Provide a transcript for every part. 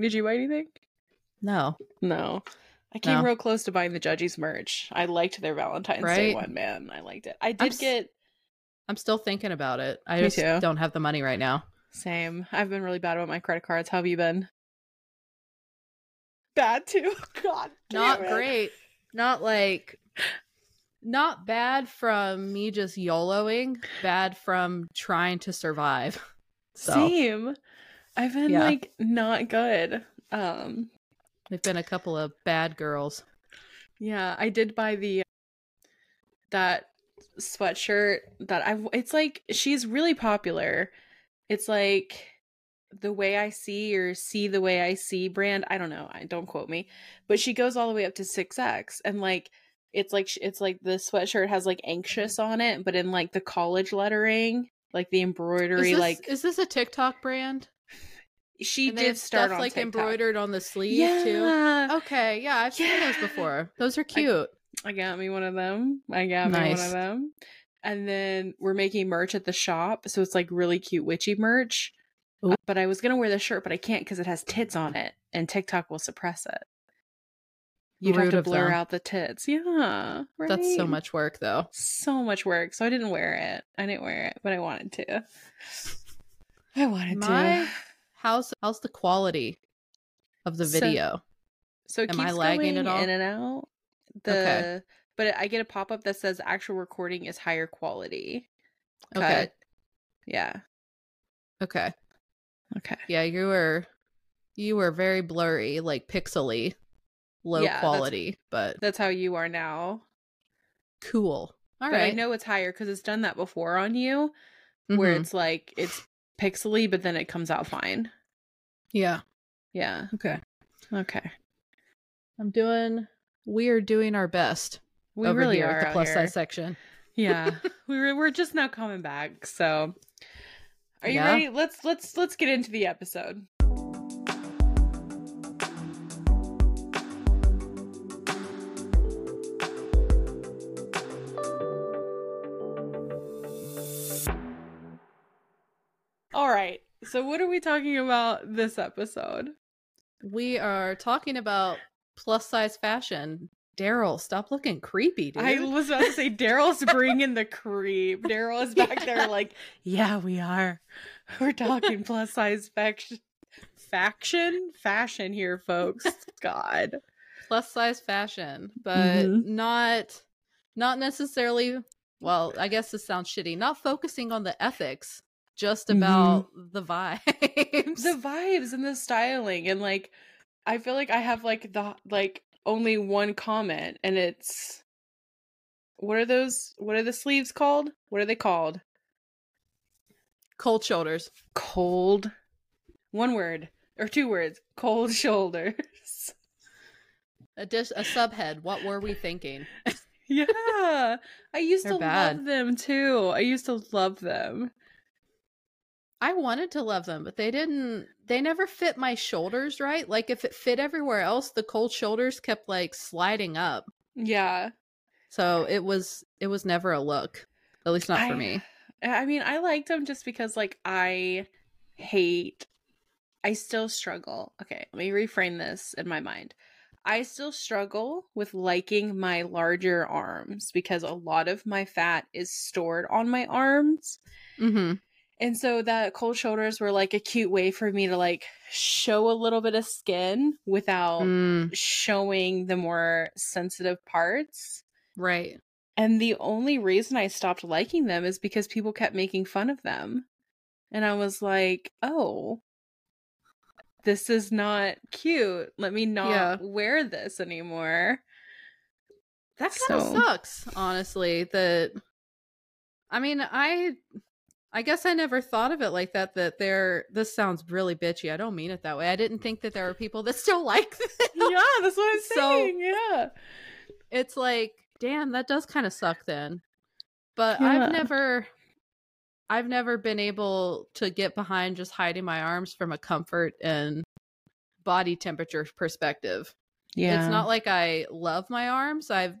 Did you buy anything? No. No. I came No. real close to buying the Judgies merch. I liked their Valentine's Day one, man. I liked it. I I'm did get I'm still thinking about it. I Me just too. don't have the money right now. same. I've been really bad about my credit cards. How have you been? Bad too. God, damn Not it. great. Not like not bad from me just YOLOing, bad from trying to survive. So Same. I've been Yeah. like not good. Um, they've been a couple of bad girls. yeah, I did buy the that sweatshirt that I've It's like she's really popular. It's like the way I see or see the way I see brand. I don't know. I don't quote me, but she goes all the way up to six X and like. It's like it's like the sweatshirt has like anxious on it, but in like the college lettering, like the Is embroidery, this, like is this a TikTok brand? She did start like TikTok. embroidered on the sleeve yeah. too. Okay, yeah, I've seen those before. Those are cute. I got me one of them. I got me one of them. And then we're making merch at the shop, so it's like really cute witchy merch. Uh, But I was gonna wear the shirt, but I can't because it has tits on it, and TikTok will suppress it. You'd have to blur them. out the tits. Yeah, That's so much work though. so much work. So I didn't wear it. I didn't wear it, but I wanted to. I wanted My to. How's how's the quality of the video? So it Am keeps I lagging at all? in and out. The Okay. but I get a pop up that says actual recording is higher quality. Okay. Yeah. Okay. Okay. Yeah, you were you were very blurry, like pixely, low Yeah, that's- quality, but That's how you are now. cool. All but right. I know it's higher because it's done that before on you, where Mhm. it's like it's pixely, but then it comes out fine. Yeah. Yeah. Okay. Okay. I'm doing we are doing our best We really here are at the plus here. size section. Yeah. we were we're just now coming back. So are you Yeah. ready? Let's let's let's get into the episode. All right. So what are we talking about this episode? We are talking about plus size fashion. Daryl, stop looking creepy, dude. I was about to say Daryl's bringing the creep. Daryl is back there like, yeah, we are. We're talking plus size faction, faction, fashion here, folks. God, plus size fashion, but Mhm. not not necessarily well, I guess this sounds shitty. Not focusing on the ethics, just Mhm. about the vibes. the vibes and the styling, and like, I feel like I have like the like only one comment, and it's what are those? What are the sleeves called? What are they called? Cold shoulders. Cold. One word or two words. Cold shoulders. A dish a subhead. What were we thinking? Yeah. I used They're to bad. love them too. I used to love them. I wanted to love them, but they didn't they never fit my shoulders right. Like if it fit everywhere else, the cold shoulders kept like sliding up. Yeah. So it was it was never a look. At least not for I- me. I mean, I liked them just because like I hate I still struggle. Okay, let me reframe this in my mind. I still struggle with liking my larger arms because a lot of my fat is stored on my arms. Mm-hmm. And so that cold shoulders were like a cute way for me to like show a little bit of skin without Mm, showing the more sensitive parts. right. And the only reason I stopped liking them is because people kept making fun of them. And I was like, oh, this is not cute. Let me not Yeah. wear this anymore. That kind of So- sucks, honestly. That I mean, I I guess I never thought of it like that. That there, this sounds really bitchy. I don't mean it that way. I didn't think that there were people that still like this. yeah, that's what I'm So- saying. yeah. It's like, damn, that does kind of suck then. But Yeah. I've never, I've never been able to get behind just hiding my arms from a comfort and body temperature perspective. Yeah. It's not like I love my arms. I've,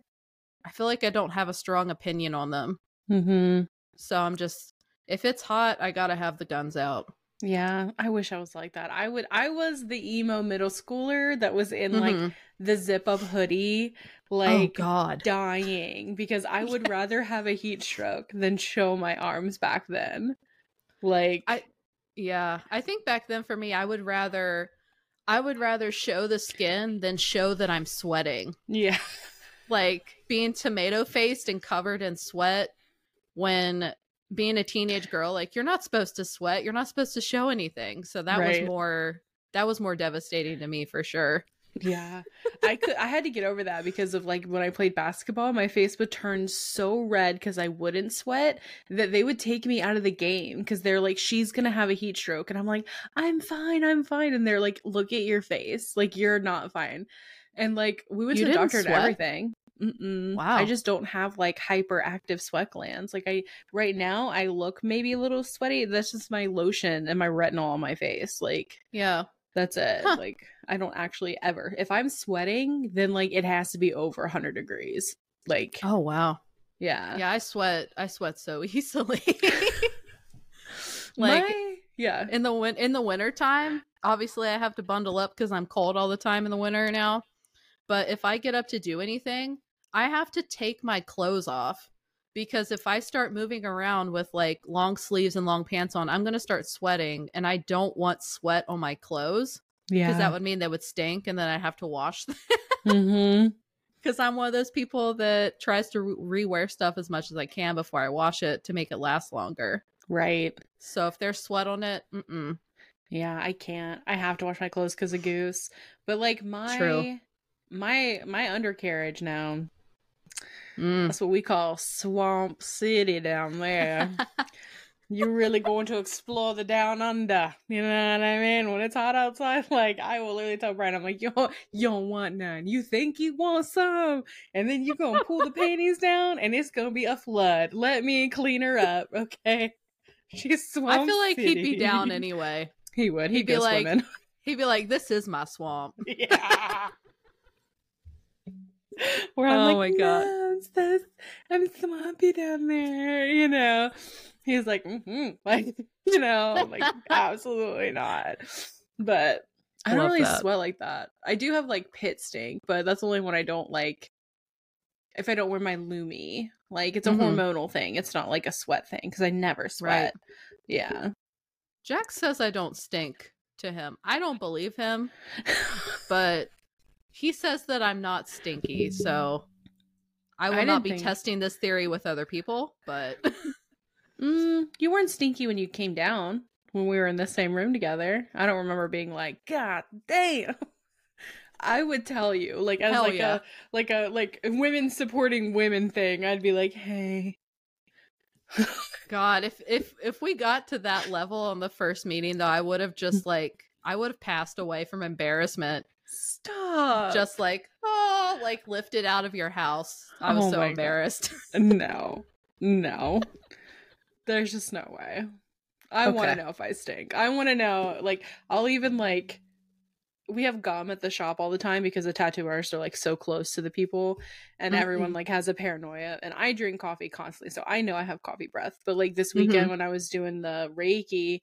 I feel like I don't have a strong opinion on them. mm-hmm. So I'm just, if it's hot, I gotta have the guns out. Yeah, I wish I was like that. I would I was the emo middle schooler that was in like Mhm. the zip up hoodie like oh like God. dying because I would rather have a heat stroke than show my arms back then. Like I- Yeah, I think back then for me, I would rather, I would rather show the skin than show that I'm sweating. yeah. Like being tomato faced and covered in sweat when being a teenage girl, like you're not supposed to sweat, you're not supposed to show anything. So that Right. was more, that was more devastating to me for sure. Yeah. I could I had to get over that because of like when I played basketball, my face would turn so red cuz I wouldn't sweat that they would take me out of the game cuz they're like she's going to have a heat stroke and I'm like I'm fine, I'm fine and they're like look at your face, like you're not fine. And like we went You to the doctor and everything. Mm-mm. Wow. I just don't have like hyperactive sweat glands. Like I right now I look maybe a little sweaty. That's just my lotion and my retinol on my face. Like Yeah. that's it. Huh. Like I don't actually ever. If I'm sweating, then like it has to be over 100 degrees. Like Oh, wow. yeah. Yeah, I sweat. I sweat so easily. like My- yeah. in the win- in the winter time, obviously I have to bundle up because I'm cold all the time in the winter now. But if I get up to do anything, I have to take my clothes off because if I start moving around with like long sleeves and long pants on, I'm going to start sweating and I don't want sweat on my clothes Yeah. because that would mean they would stink and then I'd have to wash them. mm-hmm. because I'm one of those people that tries to re- rewear stuff as much as I can before I wash it to make it last longer. Right. So if there's sweat on it, mm-mm. Yeah, I can't. I have to wash my clothes because of Goose. But like my True. my my undercarriage now. Mm. That's what we call Swamp City down there. You're really going to explore the down under. You know what I mean? When it's hot outside, like I will literally tell Brian, I'm like, yo, you don't want none. You think you want some, and then you're gonna pull the panties down, and it's gonna be a flood. Let me clean her up, okay? She's swamp. I feel like he'd be down anyway. He would. He'd, He'd be like- swimming. He'd be like, "This is my swamp." Yeah. Where I'm Oh like, my God. "No, it's this, I'm swampy down there, you know. He's like, mm-hmm. like, you know, I'm like absolutely not. But I don't really that. sweat like that. I do have like pit stink, but that's the only when I don't like if I don't wear my Lumi. Like it's a Mhm. hormonal thing. It's not like a sweat thing because I never sweat. Yeah. Jack says I don't stink to him. I don't believe him, but he says that I'm not stinky. So I will I not be think- testing this theory with other people. But Mm, you weren't stinky when you came down when we were in the same room together. I don't remember being like, God damn. I would tell you, like as Hell like yeah. a like a like women supporting women thing. I'd be like, hey, God, if if if we got to that level on the first meeting, though, I would have just like I would have passed away from embarrassment. Stop. just like oh, like lifted out of your house. I was Oh so God. embarrassed. no, no. There's just no way. I want to know if I stink. I want to know. Like, I'll even like. We have gum at the shop all the time because the tattoo artists are like so close to the people, and everyone Mhm. like has a paranoia. And I drink coffee constantly, so I know I have coffee breath. But like this Mhm. weekend when I was doing the Reiki,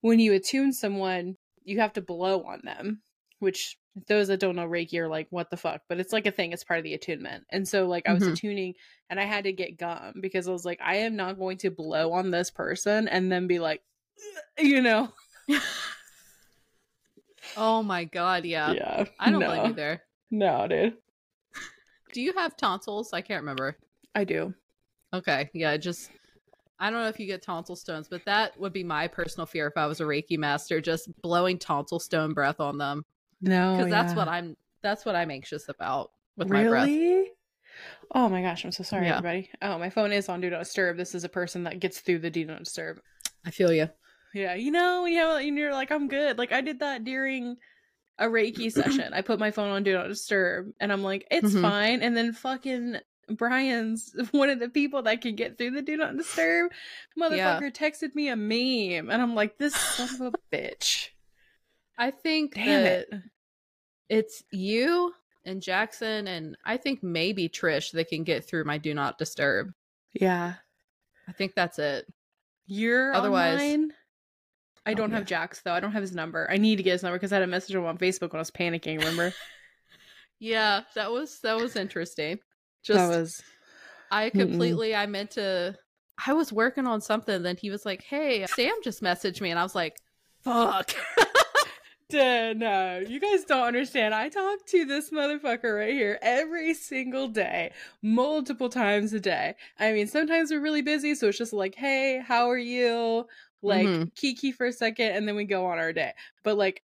when you attune someone, you have to blow on them, which those that don't know Reiki are like, what the fuck? But it's like a thing, it's part of the attunement. And so like I was Mhm. attuning and I had to get gum because I was like, I am not going to blow on this person and then be like, you know. oh my god, yeah. yeah. I don't no. blame you there. No, dude. Do you have tonsils? I can't remember. I do. Okay, yeah, just I don't know if you get tonsil stones, but that would be my personal fear if I was a Reiki master, just blowing tonsil stone breath on them. No. Because that's what I'm that's what I'm anxious about with my breath. really? Oh my gosh, I'm so sorry, Yeah. everybody. Oh, my phone is on Do Not Disturb. This is a person that gets through the Do Not Disturb. I feel you. Yeah, you know, you know, and you're like, I'm good. Like I did that during a Reiki session. I put my phone on Do Not Disturb, and I'm like, it's Mhm. fine. And then fucking Brian's one of the people that can get through the Do Not Disturb. Motherfucker texted me a meme, and I'm like, this son of a bitch. I think Damn that it. it's you and Jackson and I think maybe Trish that can get through my do not disturb. Yeah. I think that's it. You're Otherwise- online? I Oh, don't yeah. have Jack's though. I don't have his number. I need to get his number because I had a message him on Facebook when I was panicking. Remember? Yeah, that was that was interesting. Just that was I Mm-mm. completely I meant to I was working on something then he was like, "Hey, Sam just messaged me." And I was like, "Fuck." No, you guys don't understand. I talk to this motherfucker right here every single day, multiple times a day. I mean, sometimes we're really busy, so it's just like, hey, how are you? Like, Mhm. kiki for a second, and then we go on our day. But, like,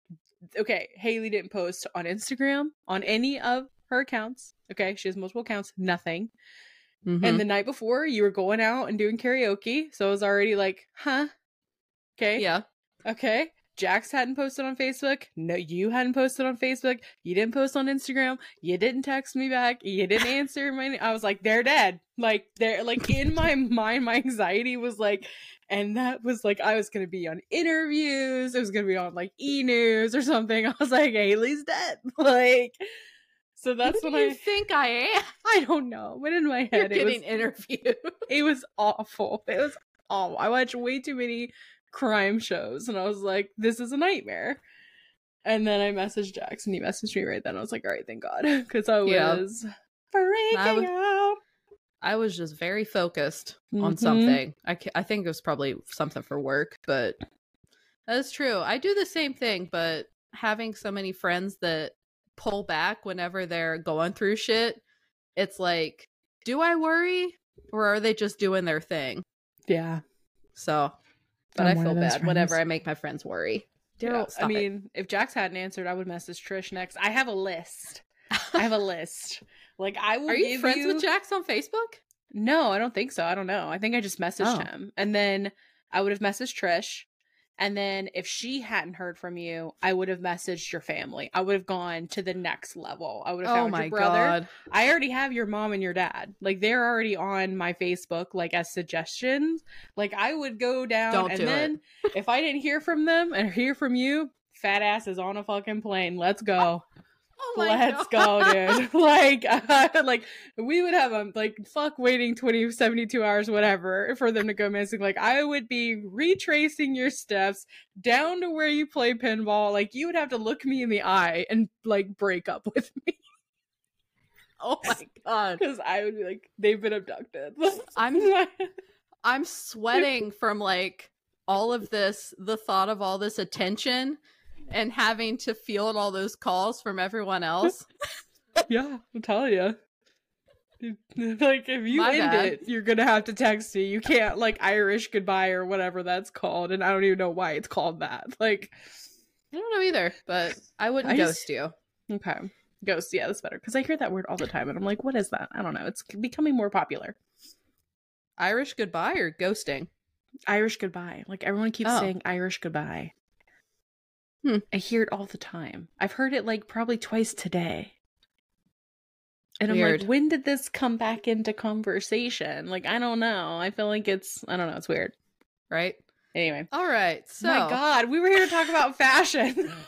okay, Hayley didn't post on Instagram, on any of her accounts. Okay, she has multiple accounts, nothing. Mhm. And the night before, you were going out and doing karaoke, so I was already like, huh? Okay. yeah. Okay. Jax hadn't posted on Facebook. No, you hadn't posted on Facebook. You didn't post on Instagram. You didn't text me back. You didn't answer my. I was like, they're dead. Like they're like in my mind, my anxiety was like, and that was like I was gonna be on interviews. It was gonna be on like E News or something. I was like, Hayley's dead. Like, so that's do you I. think I am? I don't know, but in my You're head, it was getting interviewed. it was awful. It was awful. I watched way too many crime shows and I was like, this is a nightmare. And then I messaged Jax and he messaged me right then. I was like, all right, thank God. Because I Yeah. was freaking I was- out. I was just very focused on Mhm. something. I, I think it was probably something for work, but that's true. I do the same thing, but having so many friends that pull back whenever they're going through shit, it's like, do I worry or are they just doing their thing? Yeah. So, but I'm I feel bad whenever. I make my friends worry. Yeah, Daryl, I stop it. mean, if Jax hadn't answered, I would message Trish next. I have a list. I have a list. Like I will Are you friends you... with Jax on Facebook? No, I don't think so. I don't know. I think I just messaged Oh. him. And then I would have messaged Trish. And then if she hadn't heard from you, I would have messaged your family. I would have gone to the next level. I would have Oh found my your brother. god. I already have your mom and your dad. Like they're already on my Facebook like as suggestions. Like I would go down Don't and do then if I didn't hear from them and hear from you, fat ass is on a fucking plane. Let's go. Oh my Let's god. go, dude. like, uh, like we would have them like fuck waiting 20, 72 hours, whatever, for them to go missing. Like, I would be retracing your steps down to where you play pinball. Like, you would have to look me in the eye and like break up with me Oh my god. because I would be like, they've been abducted. I'm- I'm sweating from like all of this, the thought of all this attention and having to field all those calls from everyone else. yeah, I'm telling you. Like if you My end bad. it, you're gonna have to text me. You can't like Irish goodbye or whatever that's called, and I don't even know why it's called that. Like, I don't know either, but I wouldn't I just- ghost you. Okay. Ghost, yeah, that's better. Because I hear that word all the time and I'm like, what is that? I don't know. It's becoming more popular. Irish goodbye or ghosting? Irish goodbye. Like everyone keeps Oh. saying Irish goodbye. Hmm. I hear it all the time. I've heard it like probably twice today. And I'm like, when did this come back into conversation? Like, I don't know. I feel like it's, I don't know. It's weird. Right? Anyway. All right. So My God, we were here to talk about fashion.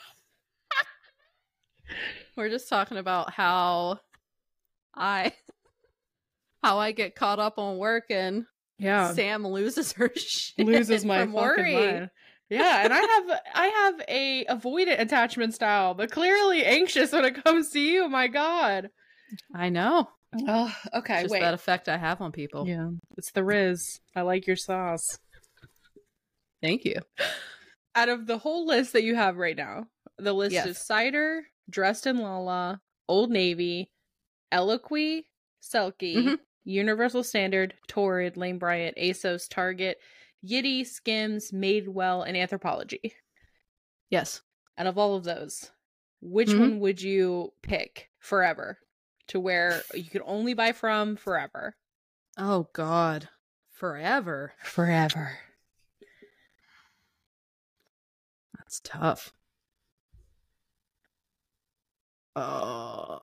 we're just talking about how I how I get caught up on work and yeah. Sam loses her shit. loses my from fucking worry. Yeah, and I have I have a avoidant attachment style, but clearly anxious when it comes to you. My God. I know. Oh, okay. Just wait. that effect I have on people. yeah, it's the Riz. I like your sauce. Thank you. Out of the whole list that you have right now, the list Yes. is cider, dressed in Lala, Old Navy, Eloquii, Selkie, Mhm. Universal Standard, Torrid, Lane Bryant, ASOS, Target, Yitty, Skims, Madewell, and Anthropologie. Yes. out of all of those, which Mhm. one would you pick forever? to where you could only buy from forever. Oh God, forever. Forever. That's tough. Oh.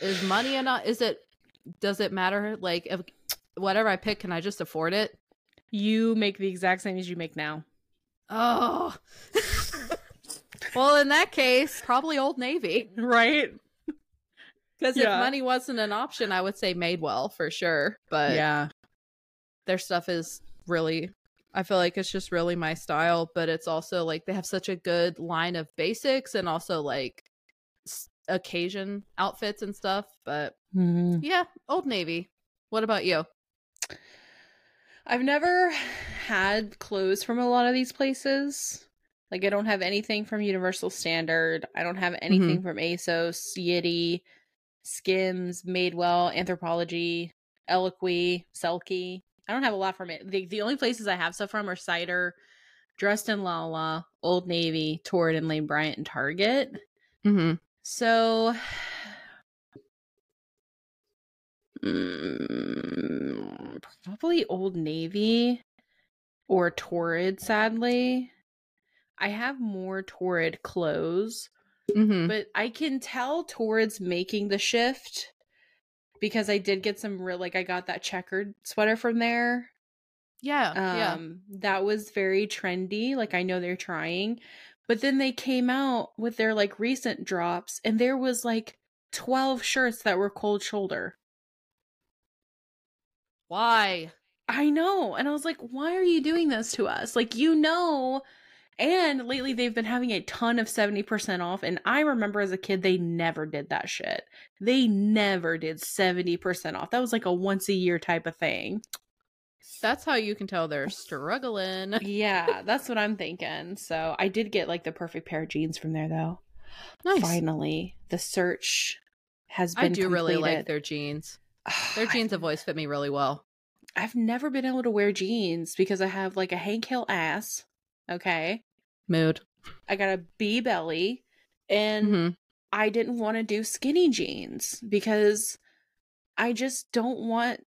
Is money enough? Is it? Does it matter? Like, if whatever I pick, can I just afford it? You make the exact same as you make now. Oh. well, in that case, probably Old Navy. Right? Because Yeah. if money wasn't an option, I would say Madewell for sure. But yeah. their stuff is really I feel like it's just really my style, but it's also like they have such a good line of basics and also like occasion outfits and stuff. But Mhm. yeah, Old Navy. What about you? I've never had clothes from a lot of these places. Like I don't have anything from Universal Standard. I don't have anything from ASOS, Yitty, Skims, Madewell, Anthropologie, Eloquii, Selkie. I don't have a lot from it. The, the only places I have stuff from are Cider, Dressed in Lala, Old Navy, Torrid and Lane Bryant, and Target. Mm-hmm. So, mm, probably Old Navy or Torrid, sadly. I have more Torrid clothes, Mm-hmm. but I can tell Torrid's making the shift because I did get some real, like, I got that checkered sweater from there. Yeah, yeah. Um, that was very trendy. Like I know they're trying, but then they came out with their like recent drops, and there was like twelve shirts that were cold shoulder. Why? I know, and I was like, why are you doing this to us? Like you know. And lately they've been having a ton of 70% off. And I remember as a kid, they never did that shit. They never did 70% off. That was like a once a year type of thing. That's how you can tell they're struggling. yeah, that's what I'm thinking. So I did get like the perfect pair of jeans from there though. Nice. Finally, the search has been. I do really like their jeans. Their jeans have always fit me really well. I've never been able to wear jeans because I have like a Hank Hill ass. Okay, Mood. I got a B belly, and hmm I didn't want to do skinny jeans because I just don't want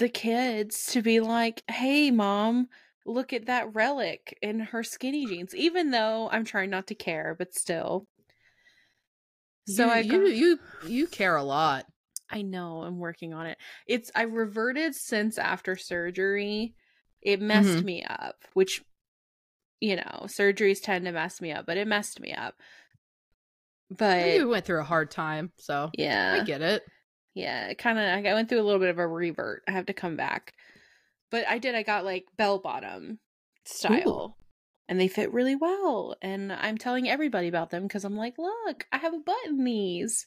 the kids to be like, "Hey, mom." Look at that relic in her skinny jeans, even though I'm trying not to care, but still. So you, I you got- you you care a lot. I know I'm working on it. It's I reverted since after surgery. It messed Mhm. me up, which you know, surgeries tend to mess me up, but it messed me up. But you went through a hard time, so yeah, I get it. Yeah, kind of I went through a little bit of a revert. I have to come back. But I did I got like bell bottom style. And they fit really well. And I'm telling everybody about them because I'm like, look, I have a butt in these.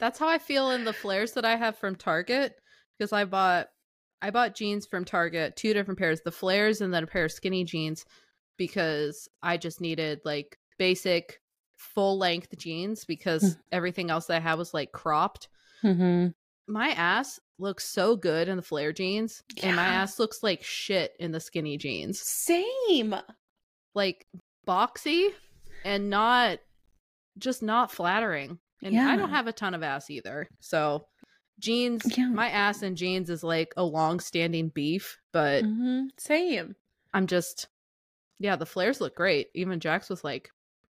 That's how I feel in the flares that I have from Target because I bought I bought jeans from Target, two different pairs, the flares and then a pair of skinny jeans because I just needed like basic full length jeans because Mm. everything else that I had was like cropped. mm-hmm. My ass looks so good in the flare jeans and my ass looks like shit in the skinny jeans. Same. Like boxy and not just not flattering. And I don't have a ton of ass either. So jeans, Yeah. my ass and jeans is like a long standing beef, but hmm Same. I'm just yeah, the flares look great. Even Jax was like,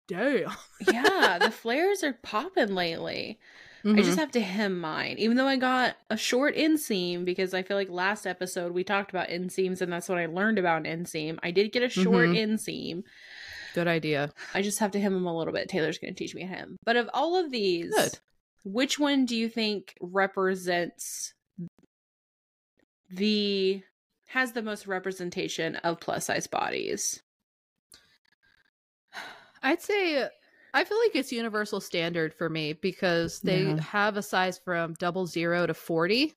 damn. Yeah, the flares are popping lately. I Mhm. just have to hem mine, even though I got a short inseam because I feel like last episode we talked about inseams and that's what I learned about an inseam. I did get a short Mhm. inseam. good idea. I just have to hem them a little bit. Taylor's going to teach me to hem. But of all of these, Good. which one do you think represents the has the most representation of plus size bodies? I'd say I feel like it's universal standard for me because they Yeah. have a size from double zero to 40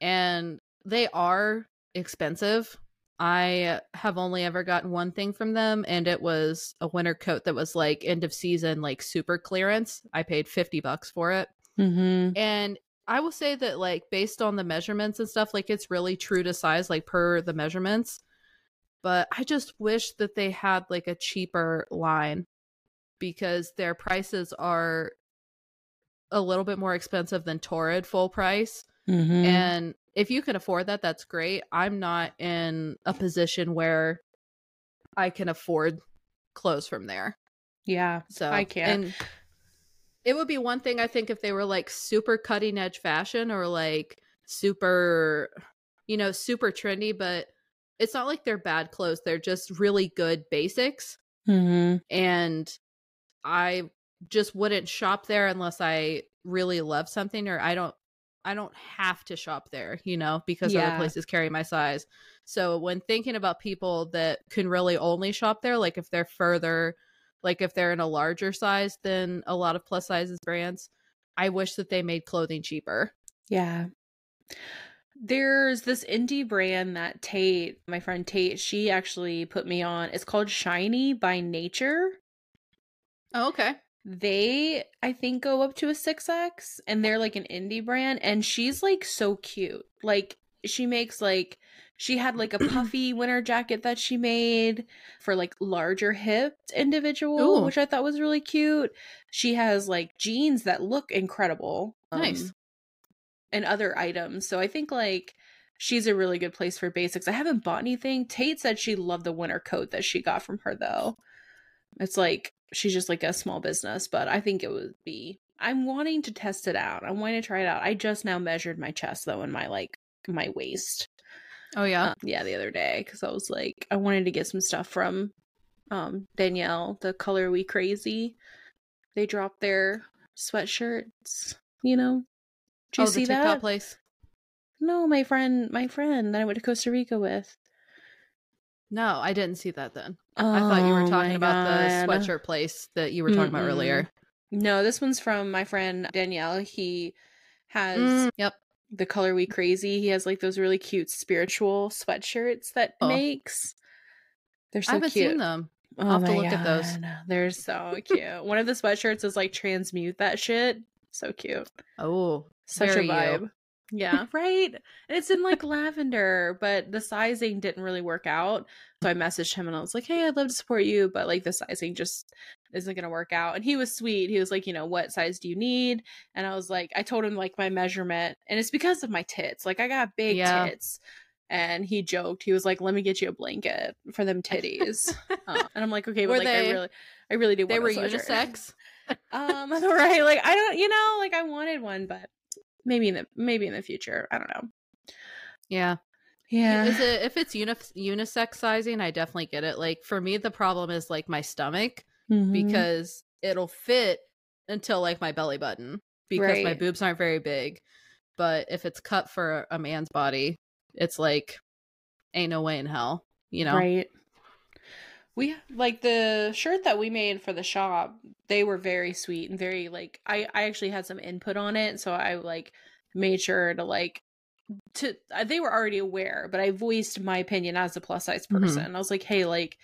and they are expensive. I have only ever gotten one thing from them and it was a winter coat that was like end of season like super clearance. I paid 50 bucks for it. Mm-hmm. And I will say that like based on the measurements and stuff like it's really true to size like per the measurements. But I just wish that they had like a cheaper line because their prices are a little bit more expensive than Torrid full price. Mm-hmm. And if you can afford that, that's great. I'm not in a position where I can afford clothes from there. yeah. So I can't. And it would be one thing I think if they were like super cutting edge fashion or like super, you know, super trendy, but it's not like they're bad clothes. They're just really good basics. Mm-hmm. And I just wouldn't shop there unless I really love something or I don't I don't have to shop there, you know, because Yeah. other places carry my size. So when thinking about people that can really only shop there, like if they're further, like if they're in a larger size than a lot of plus sizes brands, I wish that they made clothing cheaper. Yeah. There's this indie brand that Tate, my friend Tate, she actually put me on. It's called Shiny by Nature. Oh, okay. They, I think, go up to a 6X and they're like an indie brand. And she's like so cute. Like, she makes like, she had like a puffy winter jacket that she made for like larger hipped individual, Ooh. which I thought was really cute. She has like jeans that look incredible. Nice. um, and other items. So I think like she's a really good place for basics. I haven't bought anything. Tate said she loved the winter coat that she got from her though. It's like she's just like a small business, but I think it would be I'm wanting to test it out. I'm wanting to try it out. I just now measured my chest though and my like my waist. Oh yeah. Uh, yeah, the other day cuz I was like I wanted to get some stuff from um Danielle, the Color We Crazy. They dropped their sweatshirts, you know. Did you oh, see the TikTok that? place. No, my friend, my friend that I went to Costa Rica with. No, I didn't see that then. I thought you were Oh talking about the sweatshirt place that you were talking about Mm-mm. earlier. No, this one's from my friend Danielle. He has Mm, yep. the color we crazy. He has like those really cute spiritual sweatshirts that Oh. makes. They're so I haven't cute. seen them. Oh I'll have to look at those. God. They're so cute. One of the sweatshirts is like transmute that shit. So cute. Oh, Such Very a you. vibe. Yeah, right. And it's in like lavender, but the sizing didn't really work out. So I messaged him and I was like, "Hey, I'd love to support you, but like the sizing just isn't going to work out." And he was sweet. He was like, "You know, what size do you need?" And I was like, I told him like my measurement, and it's because of my tits. Like I got big Yeah. tits. And he joked. He was like, "Let me get you a blanket for them titties." uh, and I'm like, "Okay, but Were like I they- really I really do they were unisex. um right like i don't you know like i wanted one but maybe in the maybe in the future i don't know Yeah. yeah Is it if it's uni- unisex sizing? I definitely get it. Like for me, the problem is like my stomach Mhm. because it'll fit until like my belly button because my boobs aren't very big. But if it's cut for a man's body, it's like ain't no way in hell. You know. right we like the shirt that we made for the shop they were very sweet and very like i i actually had some input on it so i like made sure to like to uh, they were already aware but i voiced my opinion as a plus size Mhm. person i was like hey like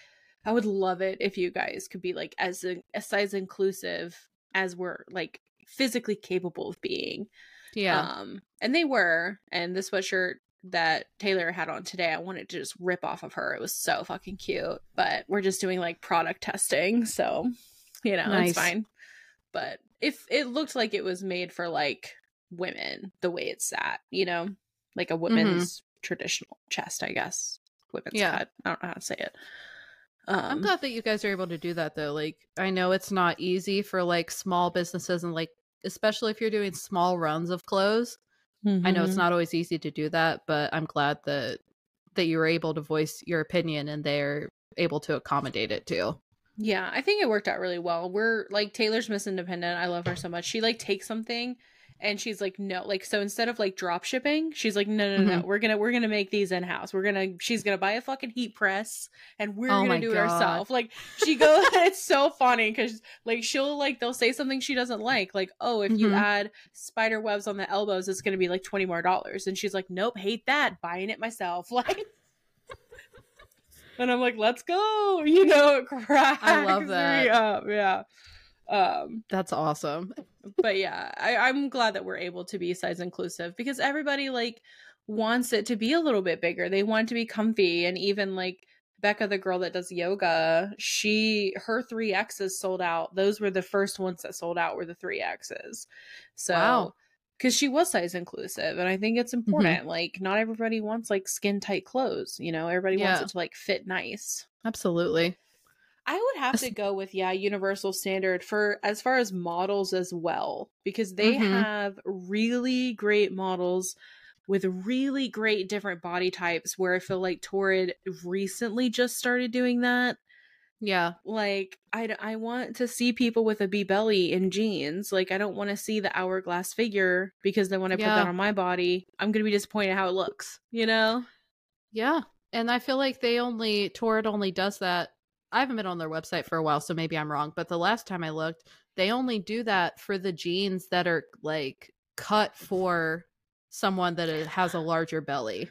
i would love it if you guys could be like as a, as size inclusive as we're like physically capable of being Yeah. Um, and they were, and the sweatshirt that Taylor had on today, I wanted to just rip off of her. It was so fucking cute. But we're just doing like product testing, so you know, Nice. it's fine. But if it looked like it was made for like women, the way it's sat, you know, like a women's traditional chest, I guess. Women's Yeah. cut. I don't know how to say it. Um, I'm glad that you guys are able to do that though. Like I know it's not easy for like small businesses and like especially if you're doing small runs of clothes. I know it's mhm. not always easy to do that, but I'm glad that that you were able to voice your opinion and they're able to accommodate it too. Yeah, I think it worked out really well. We're like Taylor's Miss Independent. I love her so much. She like takes something and she's like no like so instead of like drop shipping she's like no no no, no. Mhm. we're gonna we're gonna make these in house we're gonna she's gonna buy a fucking heat press and we're Oh gonna do it God. ourselves like she goes it's so funny because like she'll like they'll say something she doesn't like like oh if you Mhm. add spider webs on the elbows it's gonna be like 20 more dollars and she's like nope hate that buying it myself like and i'm like let's go you know it cracks love me that. up yeah um That's awesome. But yeah I, i'm glad that we're able to be size inclusive because everybody like wants it to be a little bit bigger they want it to be comfy and even like becca the girl that does yoga she her 3x's sold out those were the first ones that sold out were the 3x's so Wow. because she was size inclusive and i think it's Mm-hmm. important like not everybody wants like skin tight clothes you know everybody wants it to like fit nice Absolutely. I would have to go with yeah, universal standard for as far as models as well because they Mhm. have really great models with really great different body types where I feel like Torrid recently just started doing that. Yeah. Like I I want to see people with a B belly in jeans. Like I don't want to see the hourglass figure because then when I put that on my body, I'm going to be disappointed how it looks, you know? Yeah. And I feel like they only Torrid only does that. I haven't been on their website for a while, so maybe I'm wrong. But the last time I looked, they only do that for the jeans that are like cut for someone that has a larger belly.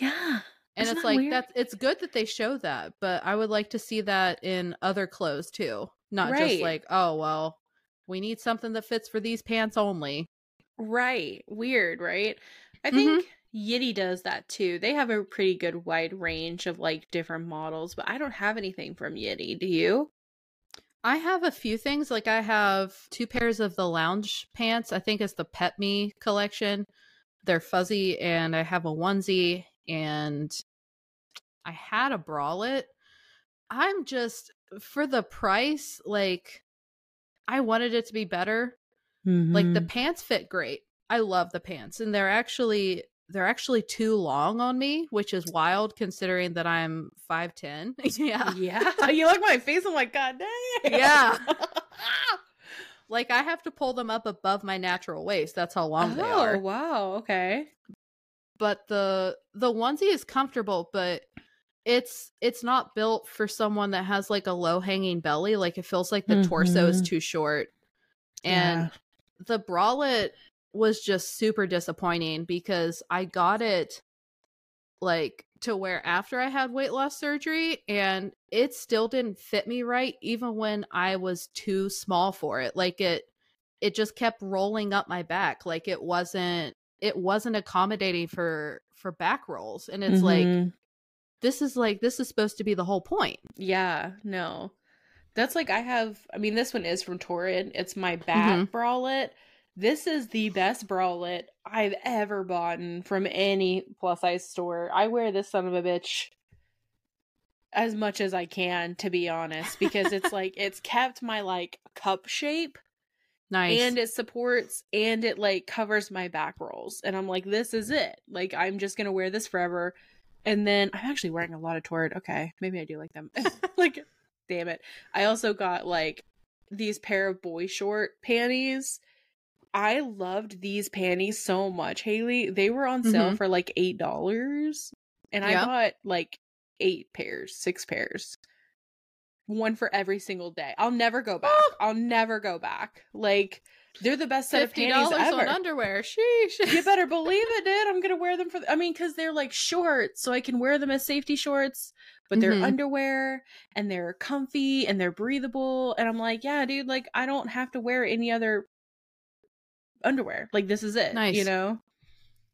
Yeah. And Isn't it's that like weird? that's it's good that they show that, but I would like to see that in other clothes too. Not just like, oh well, we need something that fits for these pants only. Right. Weird, right? I Mhm. think Yitty does that too. They have a pretty good wide range of like different models, but I don't have anything from Yitty. Do you? I have a few things. Like I have two pairs of the lounge pants. I think it's the Pet Me collection. They're fuzzy, and I have a onesie, and I had a bralette. I'm just for the price, like I wanted it to be better. Like the mm-hmm. pants fit great. I love the pants, and they're actually they're actually too long on me, which is wild considering that I'm five ten. yeah, yeah. You look at my face. I'm like, God damn. Yeah. like I have to pull them up above my natural waist. That's how long they oh are. wow. Okay. But the the onesie is comfortable, but it's it's not built for someone that has like a low hanging belly. Like it feels like the torso is Mhm. too short. And the bralette was just super disappointing because I got it like to wear after I had weight loss surgery and it still didn't fit me right even when I was too small for it. Like it it just kept rolling up my back like it wasn't it wasn't accommodating for for back rolls and it's like Mhm. this is like this is supposed to be the whole point. Yeah, no. That's like I have I mean this one is from Torrid. It's my back Mhm. bralette. This is the best bralette I've ever bought from any plus size store. I wear this son of a bitch as much as I can to be honest because it's like it's kept my like cup shape Nice. and it supports and it like covers my back rolls. And i'm like this is it. Like i'm just gonna wear this forever. And then i'm actually wearing a lot of torrid. Okay maybe i do like them. Like damn it. I also got like these pair of boy short panties i loved these panties so much hayley they were on sale Mhm. for like eight dollars and Yeah. i bought like eight pairs six pairs one for every single day. I'll never go back. I'll never go back. Like they're the best set of panties ever. on underwear. Sheesh. you better believe it, dude. I'm gonna wear them for. I mean, because they're like shorts, so I can wear them as safety shorts. But they're Mhm. underwear and they're comfy and they're breathable. And I'm like, yeah, dude. Like I don't have to wear any other underwear. Like this is it. Nice. You know,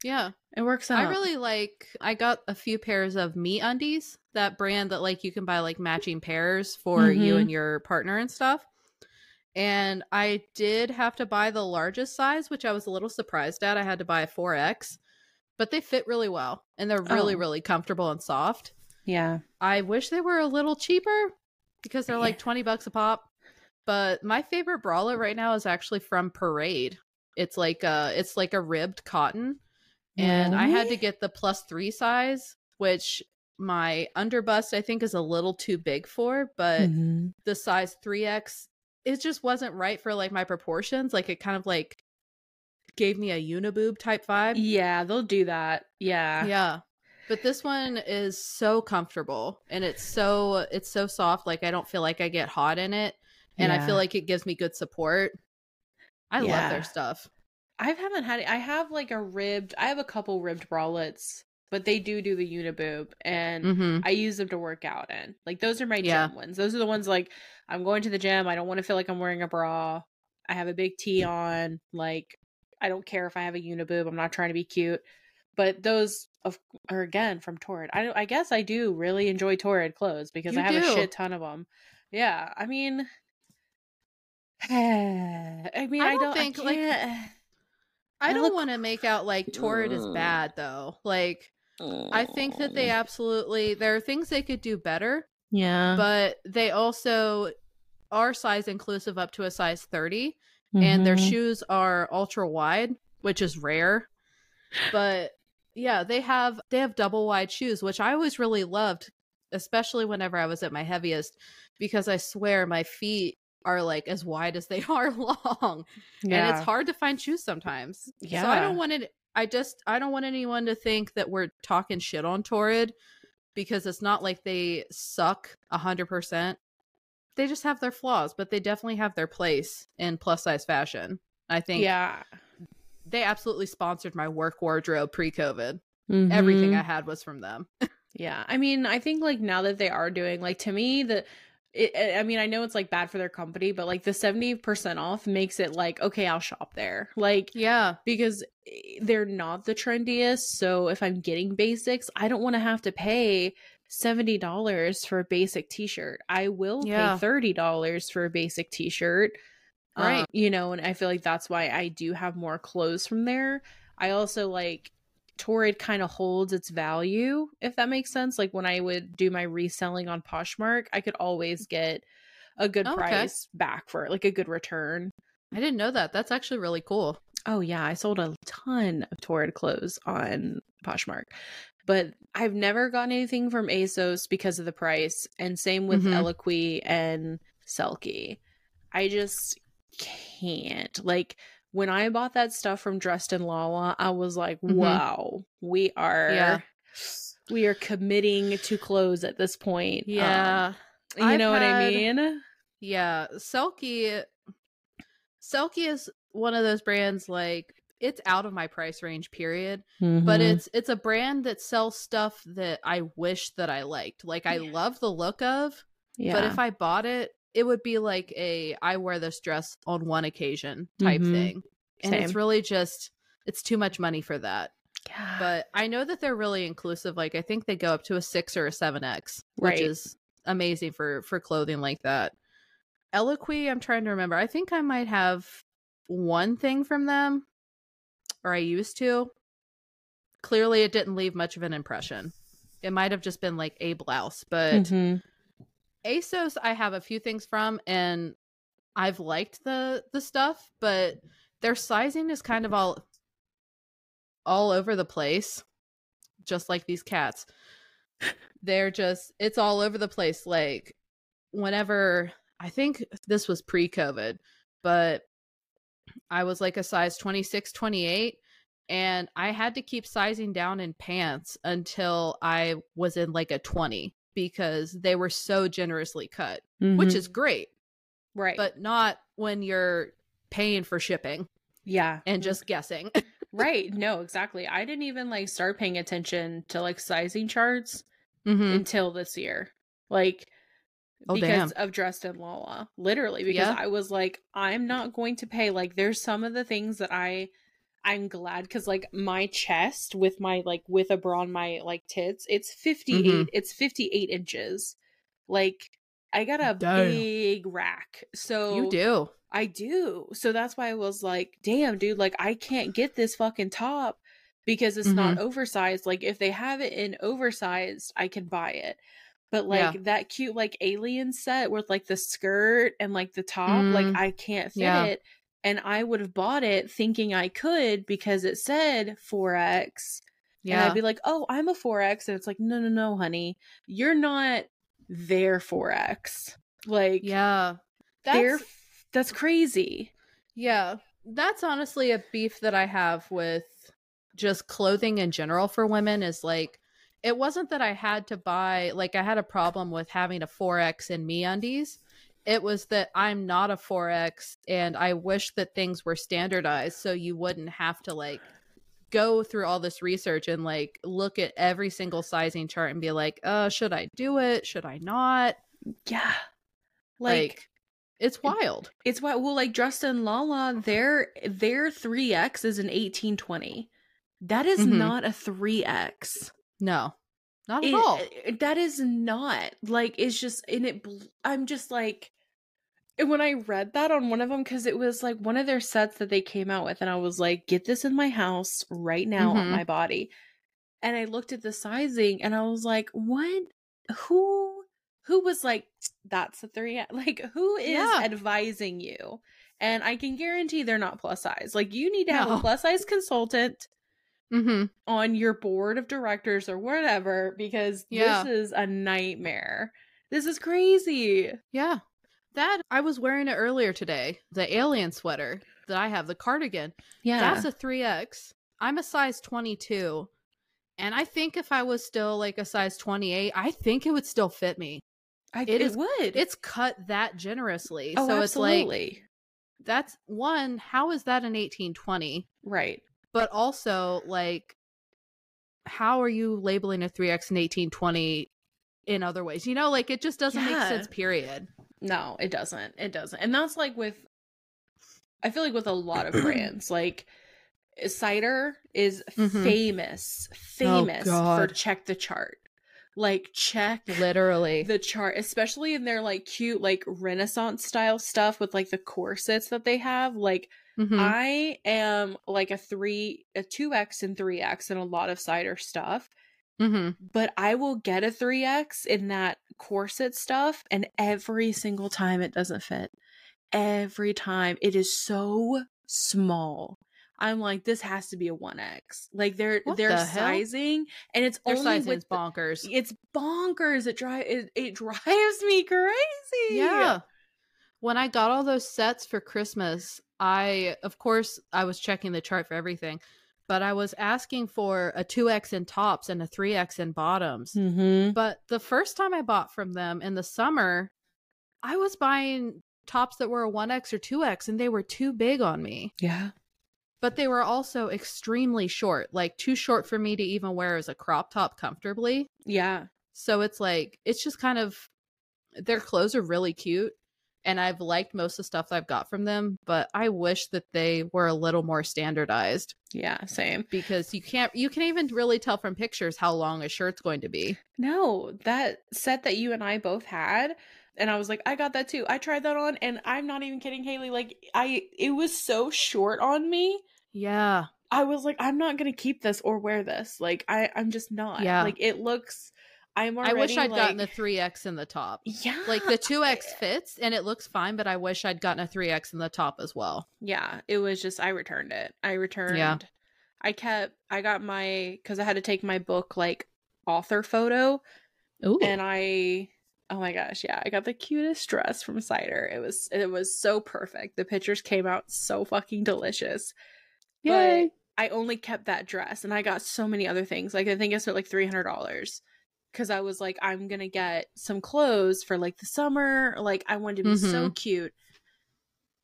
yeah. it works out. I really like I got a few pairs of MeUndies, that brand that like you can buy like matching pairs for you Mhm. and your partner and stuff. And I did have to buy the largest size, which I was a little surprised at. I had to buy a 4X, but they fit really well and they're really Oh. really comfortable and soft. Yeah. I wish they were a little cheaper because they're like Yeah. 20 bucks a pop. But my favorite bralette right now is actually from Parade. It's like a it's like a ribbed cotton. And I had to get the plus 3 size, which my underbust I think is a little too big for, but Mhm. the size 3X it just wasn't right for like my proportions. Like it kind of like gave me a uniboob type vibe. Yeah, they'll do that. Yeah. Yeah. But this one is so comfortable and it's so it's so soft like I don't feel like I get hot in it and I feel like it gives me good support. I love their stuff. I haven't had. I have like a ribbed. I have a couple ribbed bralettes, but they do do the uniboob, and Mhm. I use them to work out in. Like those are my Yeah. gym ones. Those are the ones like I'm going to the gym. I don't want to feel like I'm wearing a bra. I have a big T on. Like I don't care if I have a uniboob. I'm not trying to be cute. But those of are again from Torrid. I I guess I do really enjoy Torrid clothes because You I have a shit ton of them. Yeah, I mean, I mean, I I don't don't, think, I like, I I don't look- want to make out like Torrid is Mm. bad though. Like I think that they absolutely there are things they could do better, yeah, but they also are size inclusive up to a size 30 and their Mhm. shoes are ultra wide, which is rare. But yeah, they have they have double wide shoes, which I always really loved, especially whenever I was at my heaviest, because I swear my feet are like as wide as they are long. And it's hard to find shoes sometimes. Yeah. So I don't want it I just I don't want anyone to think that we're talking shit on Torrid because it's not like they suck a hundred percent. They just have their flaws, but they definitely have their place in plus size fashion. I think yeah. they absolutely sponsored my work wardrobe pre COVID. Mm-hmm. Everything I had was from them. Yeah, I mean, I think like now that they are doing like to me the. It, I mean, I know it's like bad for their company, but like the 70% off makes it like, okay, I'll shop there. Like, Yeah. because eh, they're not the trendiest. So if I'm getting basics, I don't want to have to pay $70 for a basic t shirt. I will Yeah. pay $30 for a basic t shirt. Right. you know, and I feel like that's why I do have more clothes from there. I also like Torrid kind of holds its value, if that makes sense. Like when I would do my reselling on Poshmark, I could always get a good Okay. price back for it, like a good return. I didn't know that. That's actually really cool. Oh yeah, I sold a ton of Torrid clothes on Poshmark. But I've never gotten anything from ASOS because of the price, and same with Mhm. Eloquii and Selkie. I just can't. Like when I bought that stuff from Dressed in Lala, I was like, Mhm. "Wow, we are Yeah. we are committing to clothes at this point." Um, Yeah. you I've know what I mean? Yeah, Selkie Selkie is one of those brands like it's out of my price range period, but Mhm. it's it's a brand that sells stuff that I wish that I liked. Like I Yeah. love the look of, yeah. but if I bought it, it would be like a I wear this dress on one occasion type Mhm. thing. And it's really just it's too much money for that. But I know that they're really inclusive. Like I think they go up to a 6 or a 7X, which is amazing for for clothing like that. Eloquii, I'm trying to remember. I think I might have one thing from them or I used to. Clearly it didn't leave much of an impression. It might have just been like a blouse, but Mhm. ASOS I have a few things from and I've liked the the stuff, but their sizing is kind of all all over the place. Just like these cats. They're just it's all over the place like whenever I think this was pre-COVID, but I was like a size 26, 28 and I had to keep sizing down in pants until I was in like a 20 because they were so generously cut, which Mhm. is great, right. but not when you're paying for shipping yeah. and just guessing. Right. No, exactly. I didn't even like start paying attention to like sizing charts Mhm. until this year. Like Oh, because damn. of Dressed in Lala. Literally, because Yeah. I was like, I'm not going to pay. Like, there's some of the things that I I'm glad because like my chest with my like with a bra on my like tits, it's 58, Mhm. it's 58 inches. Like I got a Damn. big rack. So You do. I do. So that's why I was like, damn, dude, like I can't get this fucking top because it's not Mm-hmm. oversized. Like if they have it in oversized, I can buy it. But like Yeah. that cute like alien set with like the skirt and like the top, like Mm. I can't fit Yeah. it. And I would have bought it thinking I could because it said 4X. And Yeah. I'd be like, oh, I'm a 4X. And it's like, no, no, no, honey. You're not their 4X. Like, yeah. That's that's crazy. yeah. that's honestly a beef that I have with just clothing in general for women is like it wasn't that I had to buy like I had a problem with having a 4X in MeUndies. It was that I'm not a 4X and I wish that things were standardized so you wouldn't have to like go through all this research and like look at every single sizing chart and be like, "Uh, should I do it? Should I not?" Yeah. Like, Like, it's wild. it's why well like Dressed in Lala, their their 3X is an 1820. That is Mhm. not a 3X. No. Not at It- all. that is not like it's just and it i'm just like and when i read that on one of them because it was like one of their sets that they came out with and i was like get this in my house right now on Mhm. my body and i looked at the sizing and i was like what who who was like that's a three like who is Yeah. advising you and i can guarantee they're not plus size like you need to have No. a plus size consultant mm-hmm. on your board of directors or whatever because Yeah. this is a nightmare. This is crazy. Yeah. That I was wearing it earlier today. The alien sweater that I have, the cardigan. Yeah. That's a 3X. I'm a size 22. And I think if I was still like a size 28, I think it would still fit me. I, it it, is- would. It's cut that generously. oh, so it's like that's one, how is that an 1820? right. But also like how are you labeling a 3X an 1820 in other ways? You know, like it just doesn't make sense, period. No, it doesn't. It doesn't. And that's like with I feel like with a lot of brands, like cider is Mhm. famous, famous for check the chart. Like check Literally. the chart, especially in their like cute like Renaissance style stuff with like the corsets that they have. Like Mhm. I am like a three, a two X and three X in a lot of cider stuff, Mhm. but I will get a three X in that corset stuff, and every single time it doesn't fit. Every time it is so small. I'm like, this has to be a one X. Like they're What they're the hell? sizing, and it's Their only sizing with is the- bonkers. it's bonkers. It drive it, it drives me crazy. Yeah. When I got all those sets for Christmas, I of course I was checking the chart for everything, but I was asking for a 2X in tops and a 3X in bottoms. Mm-hmm. But the first time I bought from them in the summer, I was buying tops that were a 1X or 2X and they were too big on me. Yeah. But they were also extremely short, like too short for me to even wear as a crop top comfortably. Yeah. So it's like it's just kind of their clothes are really cute and I've liked most of the stuff I've got from them, but I wish that they were a little more standardized Yeah. Same. because you can't you can even really tell from pictures how long a shirt's going to be. No, that set that you and I both had, and I was like, I got that too. I tried that on, and I'm not even kidding, Hayley. Like, I it was so short on me. Yeah. I was like, I'm not gonna keep this or wear this. Like, I I'm just not. Yeah. Like, it looks. I'm I wish I'd gotten the 3X in the top. Yeah. Like the 2X fits and it looks fine, but I wish I'd gotten a 3X in the top as well. Yeah, it was just I returned it. I returned. Yeah. I kept. I got my because I had to take my book like author photo, Ooh. and I oh my gosh yeah i got the cutest dress from cider it was it was so perfect the pictures came out so fucking delicious Yay. but i only kept that dress and i got so many other things like i think i spent like $300 because i was like i'm gonna get some clothes for like the summer. Like i wanted to be so Mhm. cute.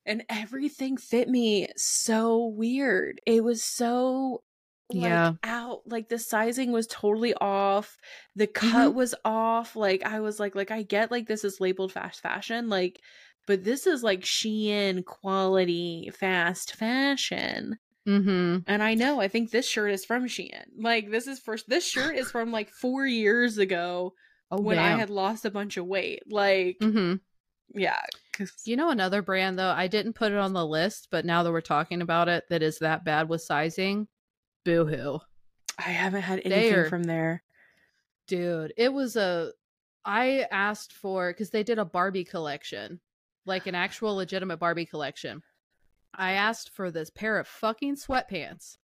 And everything fit me so weird. It was so like Yeah. out. Like the sizing was totally off. The cut Mhm. was off. Like i was like like i get like this is labeled fast fashion like but this is like shein quality fast fashion Mhm. and i know i think this shirt is from shein like this is first this shirt is from like four years ago Oh, when i had lost a bunch of weight like mm-hmm. yeah 'cause- You know another brand though, I didn't put it on the list, but now that we're talking about it, that is that bad with sizing. Boohoo. i haven't had anything are- from there Dude, it was a I asked for cuz they did a Barbie collection, like an actual legitimate Barbie collection. I asked for this pair of fucking sweatpants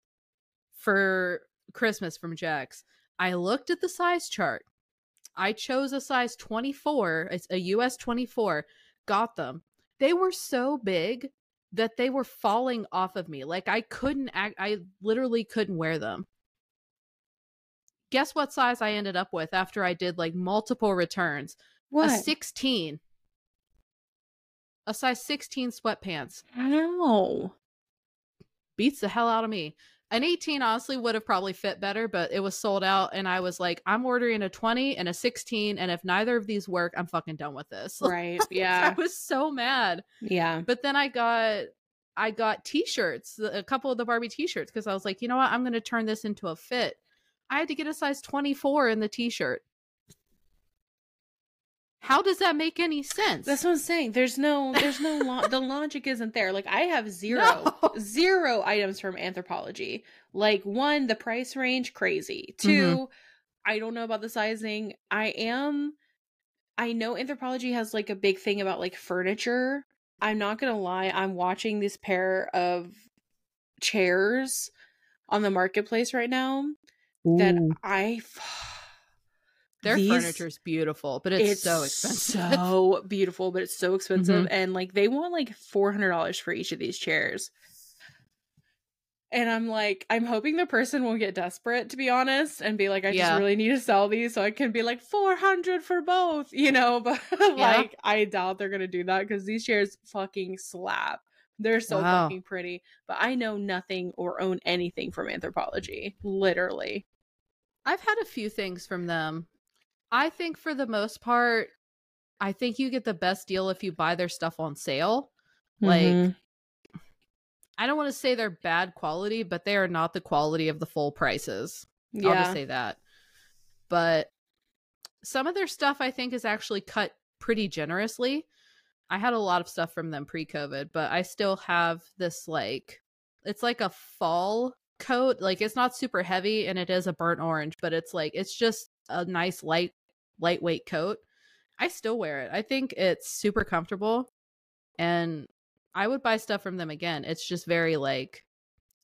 for Christmas from Jax. I looked at the size chart. I chose a size 24, it's a US 24, got them. They were so big that they were falling off of me. Like I couldn't act I literally couldn't wear them. Guess what size I ended up with after I did like multiple returns? What? A 16. A size 16 sweatpants. Ow. Beats the hell out of me. An 18 honestly would have probably fit better, but it was sold out and I was like, I'm ordering a 20 and a 16 and if neither of these work, I'm fucking done with this. Right. Yeah. I was so mad. yeah. But then I got I got t-shirts, a couple of the Barbie t-shirts because I was like, you know what? I'm going to turn this into a fit. I had to get a size 24 in the t-shirt. How does that make any sense? That's what I'm saying. There's no, there's no, lo- the logic isn't there. Like I have zero, No. zero items from Anthropologie. Like one, the price range crazy. Mm-hmm. 2 I don't know about the sizing. I am, I know Anthropologie has like a big thing about like furniture. I'm not gonna lie. I'm watching this pair of chairs on the marketplace right now that I. Their These- furniture's beautiful, but it's, so expensive. so beautiful, but it's so expensive. Mhm. And like they want like four hundred dollars for each of these chairs. And I'm like, I'm hoping the person will get desperate, to be honest, and be like, I Yeah. just really need to sell these so I can be like four hundred for both, you know. But like, I doubt they're gonna do that because these chairs fucking slap. They're so Wow. fucking pretty. But I know nothing or own anything from Anthropologie, literally. I've had a few things from them. I think for the most part, I think you get the best deal if you buy their stuff on sale. Like Mhm. I don't want to say they're bad quality, but they are not the quality of the full prices. I'll just yeah, say that. But some of their stuff I think is actually cut pretty generously. I had a lot of stuff from them pre-COVID, but I still have this like it's like a fall coat. Like it's not super heavy and it is a burnt orange, but it's like it's just a nice light lightweight coat. I still wear it. I think it's super comfortable and I would buy stuff from them again. It's just very like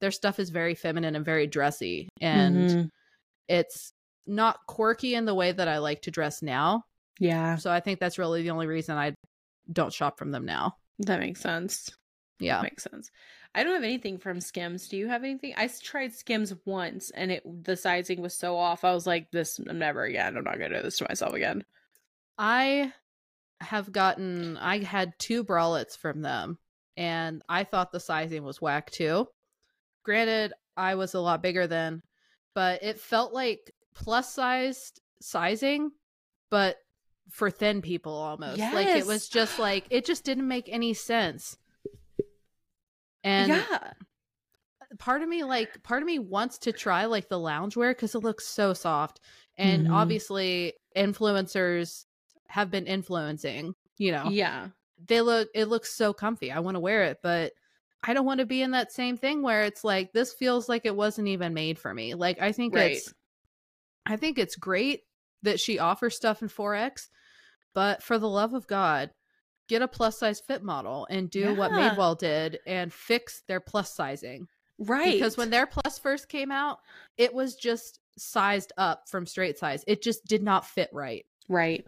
their stuff is very feminine and very dressy and Mhm. it's not quirky in the way that I like to dress now. yeah, So I think that's really the only reason I don't shop from them now. that makes sense. Yeah. That Makes sense. I don't have anything from Skims. Do you have anything? I tried Skims once and it the sizing was so off. I was like, this I'm never again. I'm not gonna do this to myself again. I have gotten I had two bralettes from them and I thought the sizing was whack too. Granted, I was a lot bigger then, but it felt like plus sized sizing, but for thin people almost. Like it was just like it just didn't make any sense. And yeah. part of me like part of me wants to try like the loungewear because it looks so soft and Mhm. obviously influencers have been influencing you know Yeah. they look it looks so comfy i want to wear it but i don't want to be in that same thing where it's like this feels like it wasn't even made for me like i think Right. it's i think it's great that she offers stuff in 4x but for the love of god get a plus size fit model and do what Yeah. madewell did and fix their plus sizing Right. because when their plus first came out, it was just sized up from straight size. It just did not fit right. Right.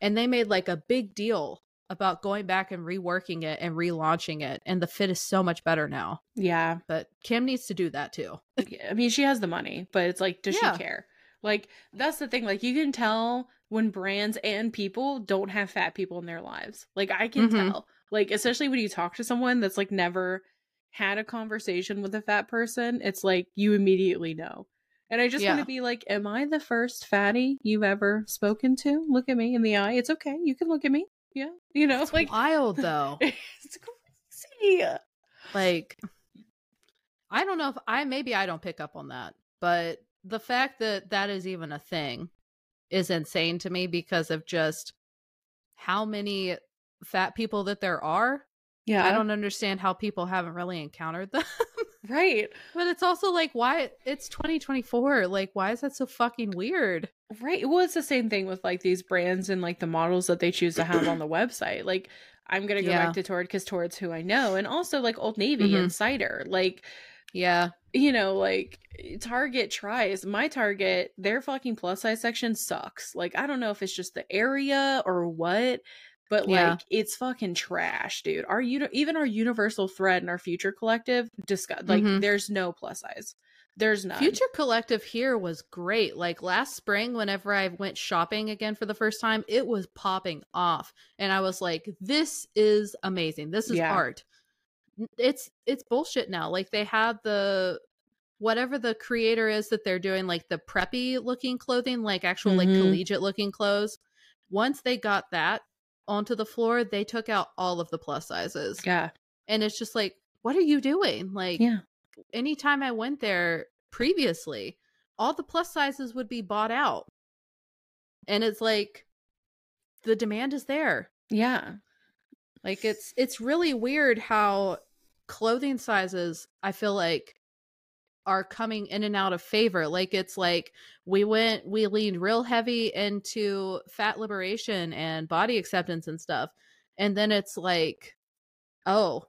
And they made like a big deal about going back and reworking it and relaunching it. And the fit is so much better now. Yeah. But Kim needs to do that too. I mean, she has the money, but it's like, does Yeah. she care? Like, that's the thing. Like, you can tell when brands and people don't have fat people in their lives. Like, I can Mhm. tell. Like, especially when you talk to someone that's like never had a conversation with a fat person, it's like you immediately know. And I just want to be like, am I the first fatty you've ever spoken to? Look at me in the eye. It's okay. You can look at me. Yeah. You know, It's like, wild though. it's crazy. like I don't know if I maybe I don't pick up on that, but the fact that that is even a thing is insane to me because of just how many fat people that there are. Yeah. I don't understand how people haven't really encountered them. Right. but it's also like why it's 2024. Like why is that so fucking weird? Right. Well, it's the same thing with like these brands and like the models that they choose to have on the website. Like, I'm gonna go Yeah. back to Torrid because Torrid's who I know, and also like Old Navy mm-hmm. and Cider. Like, Yeah. you know, like Target tries. My Target, their fucking plus size section sucks. Like, I don't know if it's just the area or what, but Yeah. like it's fucking trash, dude. Our uni- even our universal thread in our future collective discuss like Mhm. there's no plus size. There's none. Future Collective here was great. Like last spring, whenever I went shopping again for the first time, it was popping off. And I was like, this is amazing. This is Yeah. art. It's it's bullshit now. Like they have the whatever the creator is that they're doing, like the preppy looking clothing, like actual like Mhm. collegiate looking clothes. Once they got that onto the floor, they took out all of the plus sizes. yeah. And it's just like, what are you doing? Like Yeah. anytime I went there previously, all the plus sizes would be bought out. And it's like the demand is there. Yeah. Like it's it's really weird how clothing sizes I feel like are coming in and out of favor. Like it's like we went we leaned real heavy into fat liberation and body acceptance and stuff. And then it's like oh,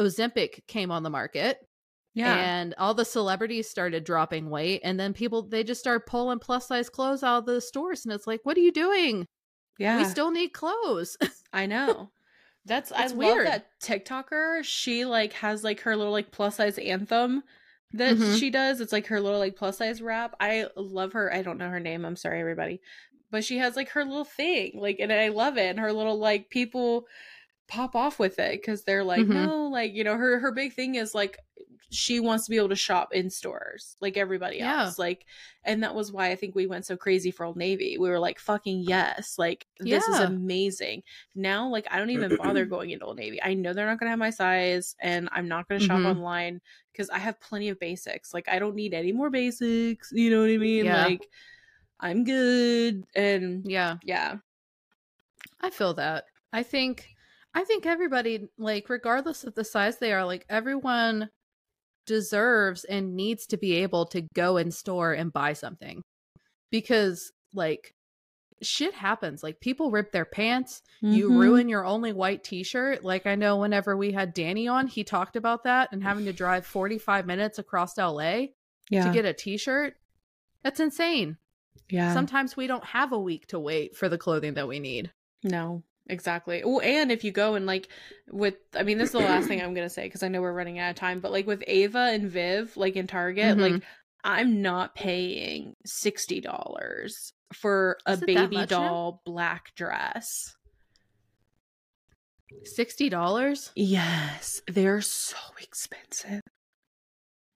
Ozempic came on the market Yeah. and all the celebrities started dropping weight and then people they just started pulling plus size clothes out of the stores and it's like what are you doing yeah. we still need clothes I know. That's I It's love weird. that TikToker. She like has like her little like plus size anthem that Mhm. she does. It's like her little like plus size rap. I love her. I don't know her name. I'm sorry, everybody. But she has like her little thing, like, and I love it. And her little like people pop off with it because they're like, Mhm. no, like you know, her her big thing is like she wants to be able to shop in stores like everybody Yeah. else. Like, and that was why I think we went so crazy for Old Navy. We were like, fucking yes, like this is amazing. Now, like, I don't even bother going into Old Navy. I know they're not gonna have my size, and I'm not gonna shop Mhm. online because I have plenty of basics. Like, I don't need any more basics. You know what I mean? Yeah. Like, I'm good, and yeah yeah, i feel that i think i think everybody like regardless of the size they are like everyone deserves and needs to be able to go in store and buy something. Because like shit happens like people rip their pants you Mhm. ruin your only white t-shirt. Like i know whenever we had danny on he talked about that and having to drive 45 minutes across la yeah, to get a t-shirt. That's insane. Yeah. sometimes we don't have a week to wait for the clothing that we need. No, exactly. Well, and if you go and like with, I mean, this is the last thing I'm gonna say because I know we're running out of time. But like with Ava and Viv, like in Target, Mhm. like I'm not paying sixty dollars for a baby much now? doll black dress. $60 Yes, they're so expensive.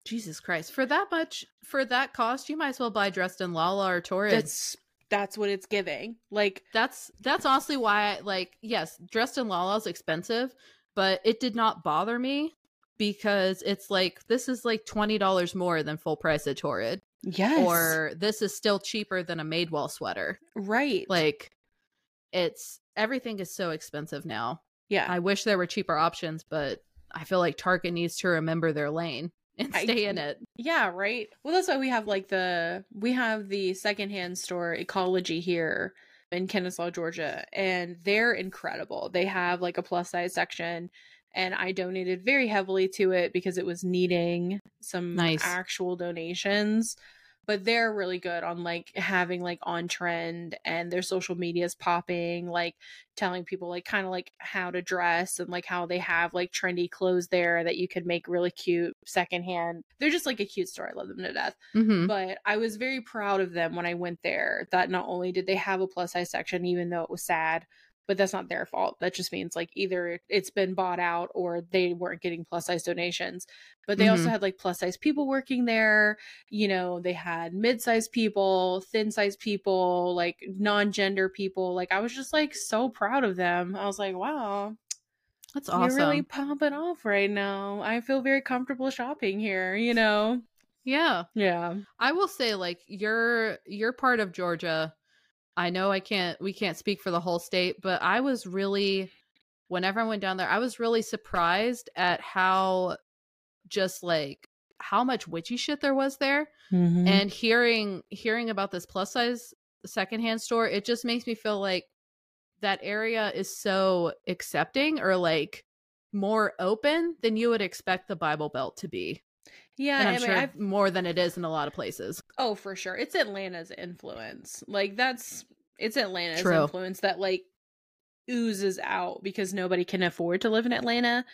jesus christ for that much for that cost you might as well buy dressed in lala or torrid That's that's what it's giving. Like, that's that's honestly why I like yes, dressed in Lala is expensive, but it did not bother me because it's like this is like twenty dollars more than full price at Torrid, yes, or this is still cheaper than a Madewell sweater. right, Like it's everything is so expensive now. yeah, I wish there were cheaper options, but I feel like Target needs to remember their lane and I- stay in it. Yeah, right. Well, that's why we have like the we have the secondhand store Ecology here in Kennesaw, Georgia, and they're incredible. They have like a plus size section, and I donated very heavily to it because it was needing some Nice. actual donations. But they're really good on like having like on trend and their social medias popping, like telling people like kind of like how to dress and like how they have like trendy clothes there that you could make really cute secondhand. They're just like a cute store. I love them to death. hmm But I was very proud of them when I went there that not only did they have a plus size section, even though it was sad, but that's not their fault. That just means like either it's been bought out or they weren't getting plus size donations. But they also Mhm. had like plus size people working there. You know, they had mid sized people, thin sized people, like non gender people. Like I was just like so proud of them. I was like, wow, That's awesome. you're really popping off right now. I feel very comfortable shopping here, you know? yeah. Yeah. I will say, like you're you're part of Georgia. I know I can't we can't speak for the whole state, but I was really whenever I went down there, I was really surprised at how just like how much witchy shit there was there. Mm-hmm. And hearing hearing about this plus size secondhand store, it just makes me feel like that area is so accepting or like more open than you would expect the Bible Belt to be. Yeah, and I'm I mean, sure I've more than it is in a lot of places. Oh, for sure. It's Atlanta's influence. Like that's it's Atlanta's True. influence that like oozes out because nobody can afford to live in Atlanta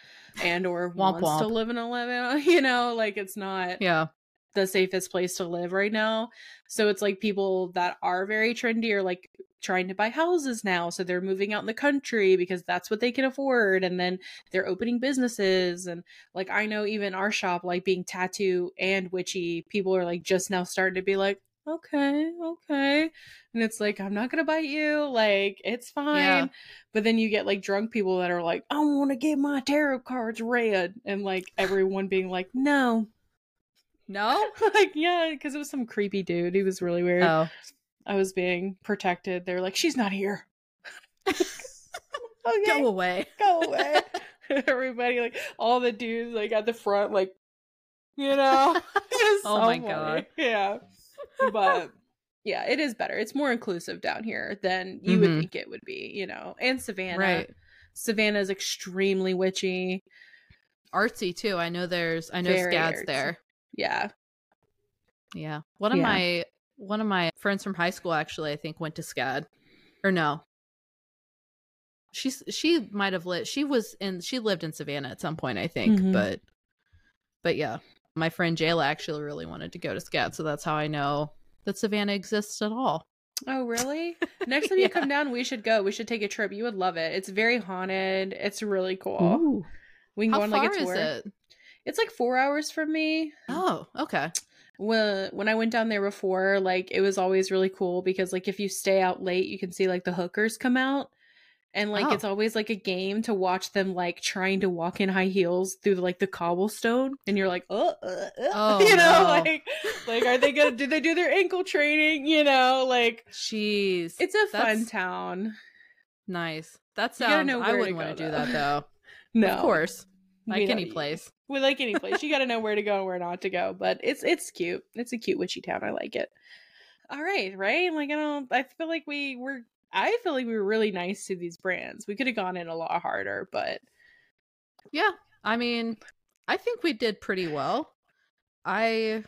and or Womp wants to live in Atlanta. You know, like it's not Yeah. The safest place to live right now. So it's like people that are very trendy are like trying to buy houses now. So they're moving out in the country because that's what they can afford. And then they're opening businesses. And like I know even our shop, like being tattoo and witchy, people are like just now starting to be like, okay, okay. And it's like, I'm not gonna bite you. Like, it's fine. Yeah. But then you get like drunk people that are like, I want to get my tarot cards read. And like everyone being like, no, No? like yeah because it was some creepy dude he was really weird Oh. i was being protected they're like she's not here okay Go away. go away everybody like all the dudes like at the front like you know Oh so my funny. God. yeah but yeah it is better it's more inclusive down here than you would Mhm. think it would be you know and savannah Right. savannah is extremely witchy Artsy too. I know there's I know Very Scad's artsy. there. Yeah Yeah. One of Yeah. my one of my friends from high school actually I think went to SCAD. Or no. She's she might have lived she was in she lived in Savannah at some point, I think. Mhm. But but yeah. My friend Jayla actually really wanted to go to SCAD, so that's how I know that Savannah exists at all. Oh, really? Next time you come down, we should go. We should take a trip. You would love it. It's very haunted. It's really cool. Ooh. We can How go on like a is tour. it? It's like four hours from me. Oh, okay. When when I went down there before, like it was always really cool because like if you stay out late, you can see like the hookers come out. And like Oh. it's always like a game to watch them like trying to walk in high heels through like the cobblestone, and you're like, oh, uh, uh," Oh, you know, no. like, like are they gonna do they do their ankle training? You know, like Jeez. it's a fun town. nice. That You gotta sounds I wouldn't want to do though. that though. No, Of course. Like know any place. We like any place. You got to know where to go and where not to go. But it's it's cute. It's a cute witchy town. I like it. All right, right? Like I don't. I feel like we were. I feel like we were really nice to these brands. We could have gone in a lot harder, but Yeah. I mean, I think we did pretty well. I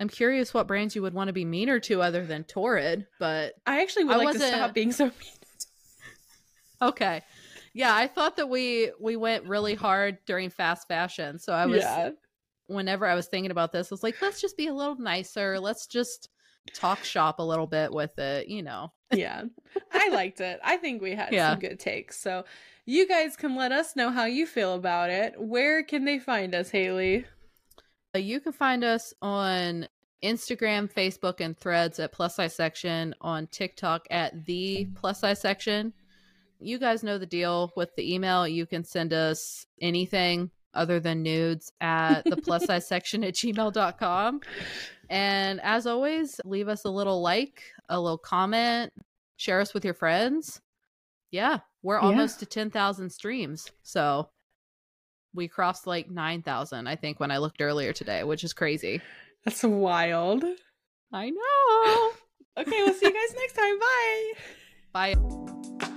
am curious what brands you would want to be meaner to other than Torrid, but I actually would I like to wasn't- stop being so mean. okay. Yeah, I thought that we we went really hard during fast fashion. So I was yeah, whenever I was thinking about this, I was like, let's just be a little nicer. Let's just talk shop a little bit with it, you know. yeah. I liked it. I think we had Yeah. some good takes. So you guys can let us know how you feel about it. Where can they find us, Hayley? You can find us on Instagram, Facebook, and threads at plus size section, on TikTok at the plus size section. You guys know the deal with the email. You can send us anything other than nudes at the plus size section at gmail.com. And as always, leave us a little like, a little comment, share us with your friends. Yeah, we're Yeah. almost to 10,000 streams. So we crossed like 9,000, I think, when I looked earlier today, which is crazy. That's wild. I know. Okay, we'll see you guys next time. Bye. Bye.